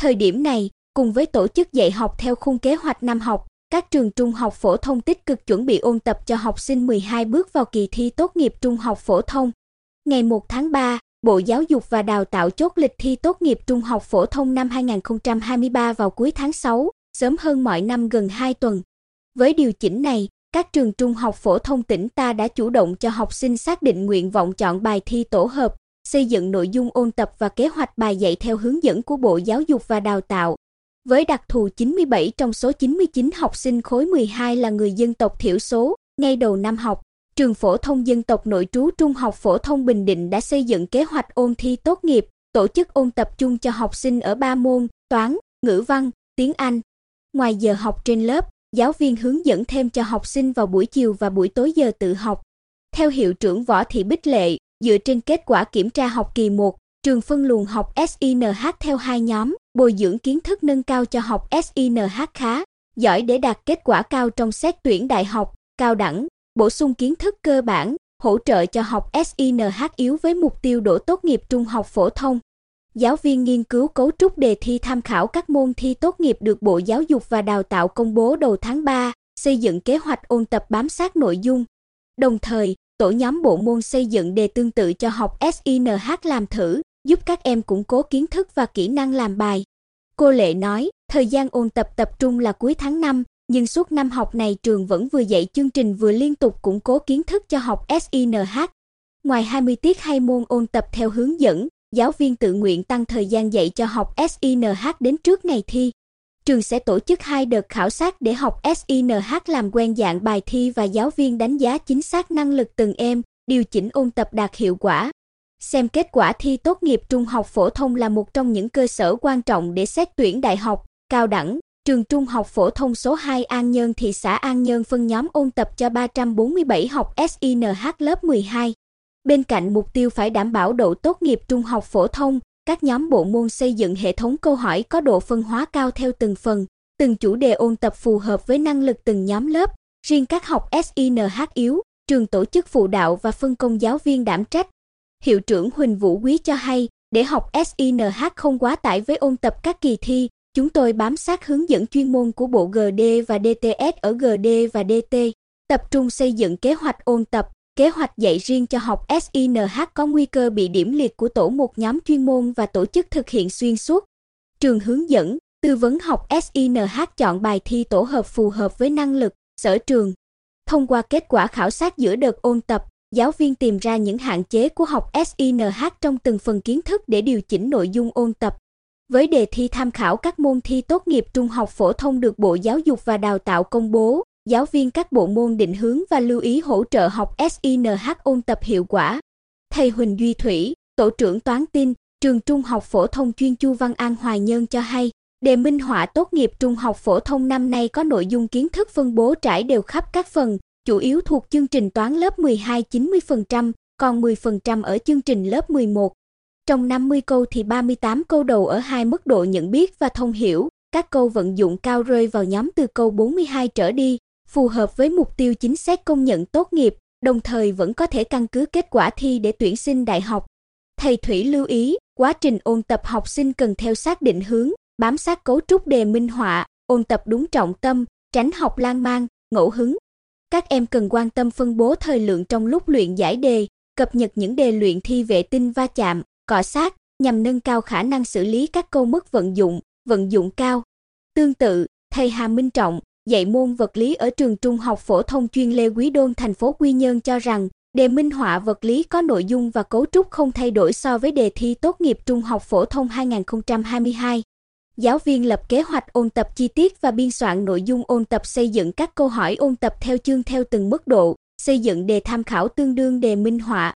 Thời điểm này, cùng với tổ chức dạy học theo khung kế hoạch năm học, các trường trung học phổ thông tích cực chuẩn bị ôn tập cho học sinh 12 bước vào kỳ thi tốt nghiệp trung học phổ thông. Ngày 1 tháng 3, Bộ Giáo dục và Đào tạo chốt lịch thi tốt nghiệp trung học phổ thông năm 2023 vào cuối tháng 6, sớm hơn mọi năm gần 2 tuần. Với điều chỉnh này, các trường trung học phổ thông tỉnh ta đã chủ động cho học sinh xác định nguyện vọng chọn bài thi tổ hợp, xây dựng nội dung ôn tập và kế hoạch bài dạy theo hướng dẫn của Bộ Giáo dục và Đào tạo. Với đặc thù 97 trong số 99 học sinh khối 12 là người dân tộc thiểu số, ngay đầu năm học, trường phổ thông dân tộc nội trú Trung học phổ thông Bình Định đã xây dựng kế hoạch ôn thi tốt nghiệp, tổ chức ôn tập chung cho học sinh ở ba môn: toán, ngữ văn, tiếng Anh. Ngoài giờ học trên lớp, giáo viên hướng dẫn thêm cho học sinh vào buổi chiều và buổi tối giờ tự học. Theo hiệu trưởng Võ Thị Bích Lệ, dựa trên kết quả kiểm tra học kỳ 1, trường phân luồng học SINH theo hai nhóm, bồi dưỡng kiến thức nâng cao cho học SINH khá, giỏi để đạt kết quả cao trong xét tuyển đại học, cao đẳng, bổ sung kiến thức cơ bản, hỗ trợ cho học SINH yếu với mục tiêu đỗ tốt nghiệp trung học phổ thông. Giáo viên nghiên cứu cấu trúc đề thi tham khảo các môn thi tốt nghiệp được Bộ Giáo dục và Đào tạo công bố đầu tháng 3, xây dựng kế hoạch ôn tập bám sát nội dung. Đồng thời, tổ nhóm bộ môn xây dựng đề tương tự cho học SINH làm thử, giúp các em củng cố kiến thức và kỹ năng làm bài. Cô Lệ nói, thời gian ôn tập tập trung là cuối tháng 5, nhưng suốt năm học này trường vẫn vừa dạy chương trình vừa liên tục củng cố kiến thức cho học SINH. Ngoài 20 tiết hay môn ôn tập theo hướng dẫn, giáo viên tự nguyện tăng thời gian dạy cho học SINH đến trước ngày thi. Trường sẽ tổ chức hai đợt khảo sát để học SINH làm quen dạng bài thi và giáo viên đánh giá chính xác năng lực từng em, điều chỉnh ôn tập đạt hiệu quả. Xem kết quả thi tốt nghiệp trung học phổ thông là một trong những cơ sở quan trọng để xét tuyển đại học, cao đẳng. Trường Trung học phổ thông số 2 An Nhơn thị xã An Nhơn phân nhóm ôn tập cho 347 học SINH lớp 12. Bên cạnh mục tiêu phải đảm bảo độ tốt nghiệp trung học phổ thông, các nhóm bộ môn xây dựng hệ thống câu hỏi có độ phân hóa cao theo từng phần, từng chủ đề ôn tập phù hợp với năng lực từng nhóm lớp. Riêng các học SINH yếu, trường tổ chức phụ đạo và phân công giáo viên đảm trách. Hiệu trưởng Huỳnh Vũ Quý cho hay, để học SINH không quá tải với ôn tập các kỳ thi, chúng tôi bám sát hướng dẫn chuyên môn của bộ GD và DTS ở GD và DT, tập trung xây dựng kế hoạch ôn tập, kế hoạch dạy riêng cho học SINH có nguy cơ bị điểm liệt của tổ một nhóm chuyên môn và tổ chức thực hiện xuyên suốt. Trường hướng dẫn, tư vấn học SINH chọn bài thi tổ hợp phù hợp với năng lực, sở trường. Thông qua kết quả khảo sát giữa đợt ôn tập, giáo viên tìm ra những hạn chế của học SINH trong từng phần kiến thức để điều chỉnh nội dung ôn tập. Với đề thi tham khảo các môn thi tốt nghiệp trung học phổ thông được Bộ Giáo dục và Đào tạo công bố, giáo viên các bộ môn định hướng và lưu ý hỗ trợ học SINH ôn tập hiệu quả. Thầy Huỳnh Duy Thủy, tổ trưởng toán tin, trường Trung học phổ thông chuyên Chu Văn An Hoài Nhơn cho hay, đề minh họa tốt nghiệp trung học phổ thông năm nay có nội dung kiến thức phân bố trải đều khắp các phần, chủ yếu thuộc chương trình toán lớp 12 90%, còn 10% ở chương trình lớp 11. Trong 50 câu thì 38 câu đầu ở hai mức độ nhận biết và thông hiểu, các câu vận dụng cao rơi vào nhóm từ câu 42 trở đi, phù hợp với mục tiêu chính xác công nhận tốt nghiệp, đồng thời vẫn có thể căn cứ kết quả thi để tuyển sinh đại học. Thầy Thủy lưu ý, quá trình ôn tập học sinh cần theo sát định hướng, bám sát cấu trúc đề minh họa, ôn tập đúng trọng tâm, tránh học lan man, ngẫu hứng. Các em cần quan tâm phân bố thời lượng trong lúc luyện giải đề, cập nhật những đề luyện thi vệ tinh va chạm, cọ sát nhằm nâng cao khả năng xử lý các câu mức vận dụng, vận dụng cao. Tương tự, thầy Hà Minh Trọng, dạy môn vật lý ở trường Trung học phổ thông chuyên Lê Quý Đôn thành phố Quy Nhơn cho rằng, đề minh họa vật lý có nội dung và cấu trúc không thay đổi so với đề thi tốt nghiệp Trung học phổ thông 2022. Giáo viên lập kế hoạch ôn tập chi tiết và biên soạn nội dung ôn tập xây dựng các câu hỏi ôn tập theo chương theo từng mức độ, xây dựng đề tham khảo tương đương đề minh họa.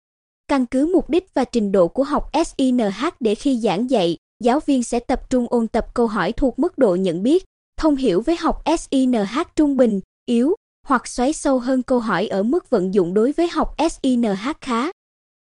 Căn cứ mục đích và trình độ của học SINH để khi giảng dạy, giáo viên sẽ tập trung ôn tập câu hỏi thuộc mức độ nhận biết, thông hiểu với học SINH trung bình, yếu hoặc xoáy sâu hơn câu hỏi ở mức vận dụng đối với học SINH khá.